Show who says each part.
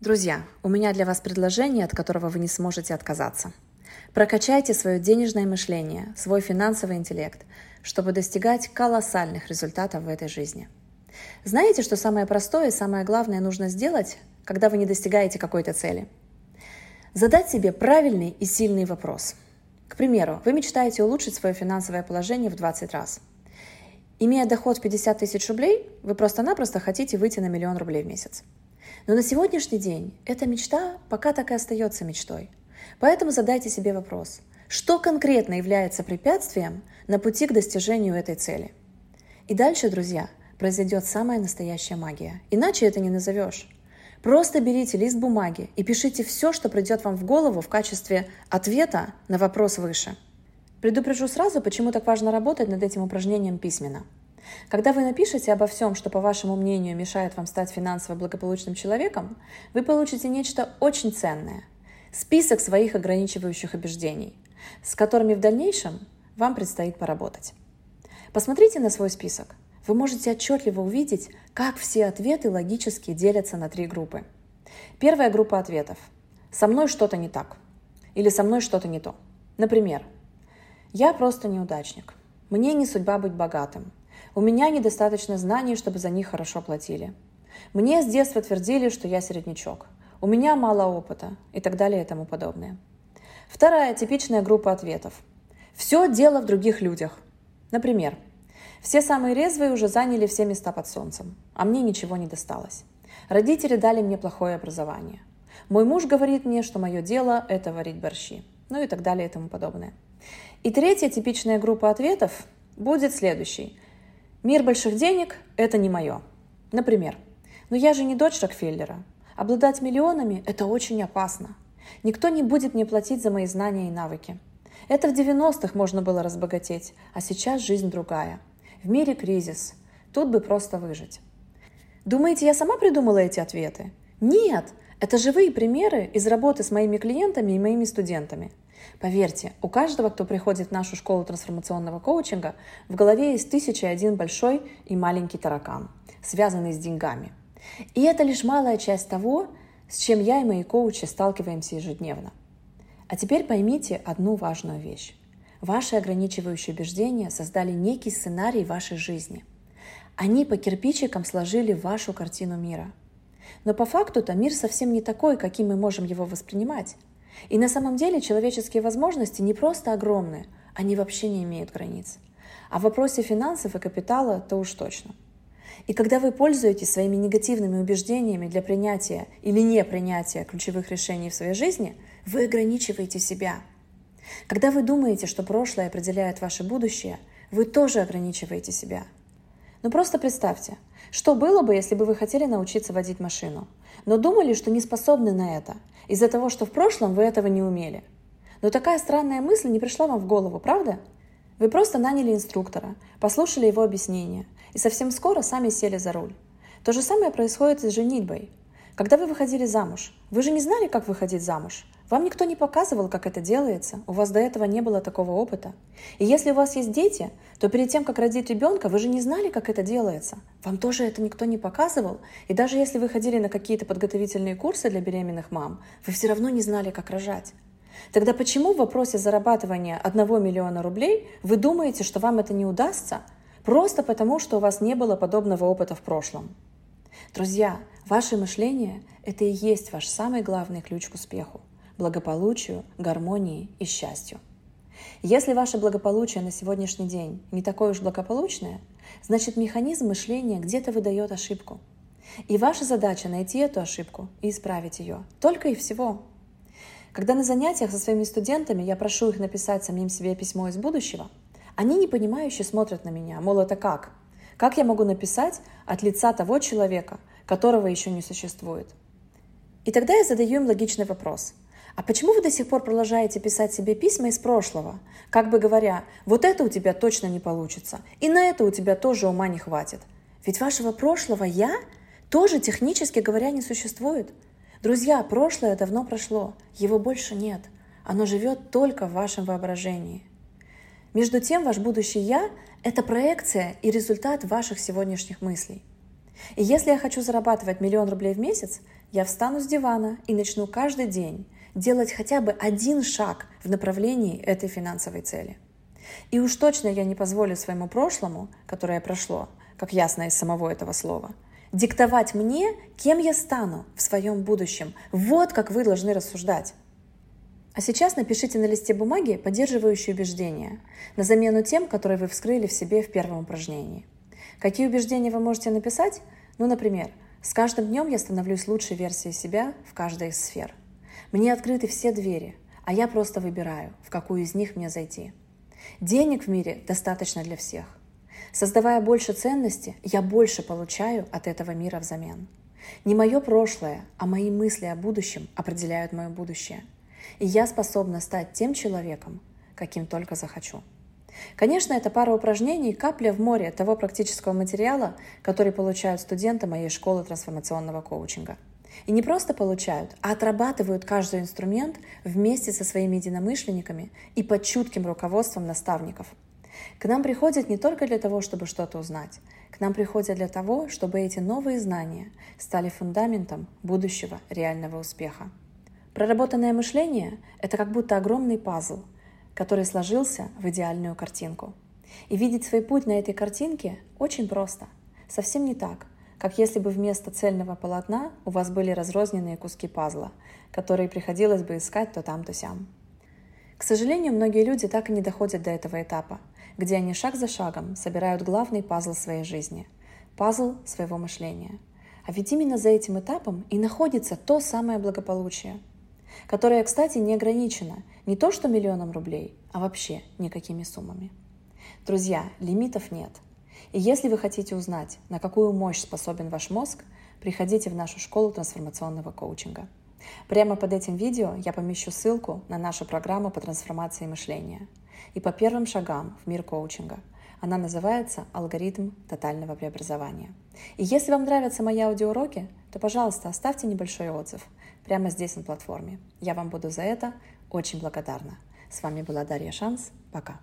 Speaker 1: Друзья, у меня для вас предложение, от которого вы не сможете отказаться. Прокачайте свое денежное мышление, свой финансовый интеллект, чтобы достигать колоссальных результатов в этой жизни. Знаете, что самое простое и самое главное нужно сделать, когда вы не достигаете какой-то цели? Задать себе правильный и сильный вопрос. К примеру, вы мечтаете улучшить свое финансовое положение в 20 раз. Имея доход 50 тысяч рублей, вы просто-напросто хотите выйти на миллион рублей в месяц. Но на сегодняшний день эта мечта пока так и остается мечтой. Поэтому задайте себе вопрос, что конкретно является препятствием на пути к достижению этой цели. И дальше, друзья, произойдет самая настоящая магия. Иначе это не назовешь. Просто берите лист бумаги и пишите все, что придет вам в голову в качестве ответа на вопрос выше. Предупрежу сразу, почему так важно работать над этим упражнением письменно. Когда вы напишете обо всем, что, по вашему мнению, мешает вам стать финансово благополучным человеком, вы получите нечто очень ценное – список своих ограничивающих убеждений, с которыми в дальнейшем вам предстоит поработать. Посмотрите на свой список – вы можете отчетливо увидеть, как все ответы логически делятся на три группы. Первая группа ответов. «Со мной что-то не так» или «Со мной что-то не то». Например, «Я просто неудачник», «Мне не судьба быть богатым», «У меня недостаточно знаний, чтобы за них хорошо платили», «Мне с детства твердили, что я середнячок», «У меня мало опыта» и так далее и тому подобное. Вторая типичная группа ответов. «Все дело в других людях». Например, все самые резвые уже заняли все места под солнцем, а мне ничего не досталось. Родители дали мне плохое образование. Мой муж говорит мне, что мое дело – это варить борщи. Ну и так далее и тому подобное. И третья типичная группа ответов будет следующей. Мир больших денег – это не мое. Например, но я же не дочь Рокфеллера. Обладать миллионами – это очень опасно. Никто не будет мне платить за мои знания и навыки. Это в 90-х можно было разбогатеть, а сейчас жизнь другая – в мире кризис. Тут бы просто выжить. Думаете, я сама придумала эти ответы? Нет, это живые примеры из работы с моими клиентами и моими студентами. Поверьте, у каждого, кто приходит в нашу школу трансформационного коучинга, в голове есть тысяча и один большой и маленький таракан, связанный с деньгами. И это лишь малая часть того, с чем я и мои коучи сталкиваемся ежедневно. А теперь поймите одну важную вещь. Ваши ограничивающие убеждения создали некий сценарий вашей жизни. Они по кирпичикам сложили вашу картину мира. Но по факту-то мир совсем не такой, каким мы можем его воспринимать. И на самом деле человеческие возможности не просто огромные, они вообще не имеют границ. А в вопросе финансов и капитала то уж точно. И когда вы пользуетесь своими негативными убеждениями для принятия или не принятия ключевых решений в своей жизни, вы ограничиваете себя – когда вы думаете, что прошлое определяет ваше будущее, вы тоже ограничиваете себя. Но просто представьте, что было бы, если бы вы хотели научиться водить машину, но думали, что не способны на это, из-за того, что в прошлом вы этого не умели. Но такая странная мысль не пришла вам в голову, правда? Вы просто наняли инструктора, послушали его объяснения и совсем скоро сами сели за руль. То же самое происходит и с женитьбой. Когда вы выходили замуж, вы же не знали, как выходить замуж. Вам никто не показывал, как это делается, у вас до этого не было такого опыта. И если у вас есть дети, то перед тем, как родить ребенка, вы же не знали, как это делается. Вам тоже это никто не показывал. И даже если вы ходили на какие-то подготовительные курсы для беременных мам, вы все равно не знали, как рожать. Тогда почему в вопросе зарабатывания 1 миллиона рублей вы думаете, что вам это не удастся? Просто потому, что у вас не было подобного опыта в прошлом. Друзья, ваше мышление – это и есть ваш самый главный ключ к успеху благополучию, гармонии и счастью. Если ваше благополучие на сегодняшний день не такое уж благополучное, значит механизм мышления где-то выдает ошибку. И ваша задача найти эту ошибку и исправить ее. Только и всего. Когда на занятиях со своими студентами я прошу их написать самим себе письмо из будущего, они непонимающе смотрят на меня, мол, это как? Как я могу написать от лица того человека, которого еще не существует? И тогда я задаю им логичный вопрос. А почему вы до сих пор продолжаете писать себе письма из прошлого, как бы говоря, вот это у тебя точно не получится, и на это у тебя тоже ума не хватит? Ведь вашего прошлого «я» тоже технически говоря не существует. Друзья, прошлое давно прошло, его больше нет. Оно живет только в вашем воображении. Между тем, ваш будущий «я» — это проекция и результат ваших сегодняшних мыслей. И если я хочу зарабатывать миллион рублей в месяц, я встану с дивана и начну каждый день делать хотя бы один шаг в направлении этой финансовой цели. И уж точно я не позволю своему прошлому, которое прошло, как ясно из самого этого слова, диктовать мне, кем я стану в своем будущем. Вот как вы должны рассуждать. А сейчас напишите на листе бумаги поддерживающие убеждения на замену тем, которые вы вскрыли в себе в первом упражнении. Какие убеждения вы можете написать? Ну, например, «С каждым днем я становлюсь лучшей версией себя в каждой из сфер». «Мне открыты все двери, а я просто выбираю, в какую из них мне зайти». «Денег в мире достаточно для всех». Создавая больше ценности, я больше получаю от этого мира взамен. Не мое прошлое, а мои мысли о будущем определяют мое будущее – и я способна стать тем человеком, каким только захочу. Конечно, это пара упражнений, капля в море того практического материала, который получают студенты моей школы трансформационного коучинга. И не просто получают, а отрабатывают каждый инструмент вместе со своими единомышленниками и под чутким руководством наставников. К нам приходят не только для того, чтобы что-то узнать, к нам приходят для того, чтобы эти новые знания стали фундаментом будущего реального успеха. Проработанное мышление – это как будто огромный пазл, который сложился в идеальную картинку. И видеть свой путь на этой картинке очень просто. Совсем не так, как если бы вместо цельного полотна у вас были разрозненные куски пазла, которые приходилось бы искать то там, то сям. К сожалению, многие люди так и не доходят до этого этапа, где они шаг за шагом собирают главный пазл своей жизни – пазл своего мышления. А ведь именно за этим этапом и находится то самое благополучие – которая, кстати, не ограничена не то что миллионом рублей, а вообще никакими суммами. Друзья, лимитов нет. И если вы хотите узнать, на какую мощь способен ваш мозг, приходите в нашу школу трансформационного коучинга. Прямо под этим видео я помещу ссылку на нашу программу по трансформации мышления и по первым шагам в мир коучинга. Она называется «Алгоритм тотального преобразования». И если вам нравятся мои аудиоуроки, то, пожалуйста, оставьте небольшой отзыв – прямо здесь на платформе. Я вам буду за это очень благодарна. С вами была Дарья Шанс. Пока.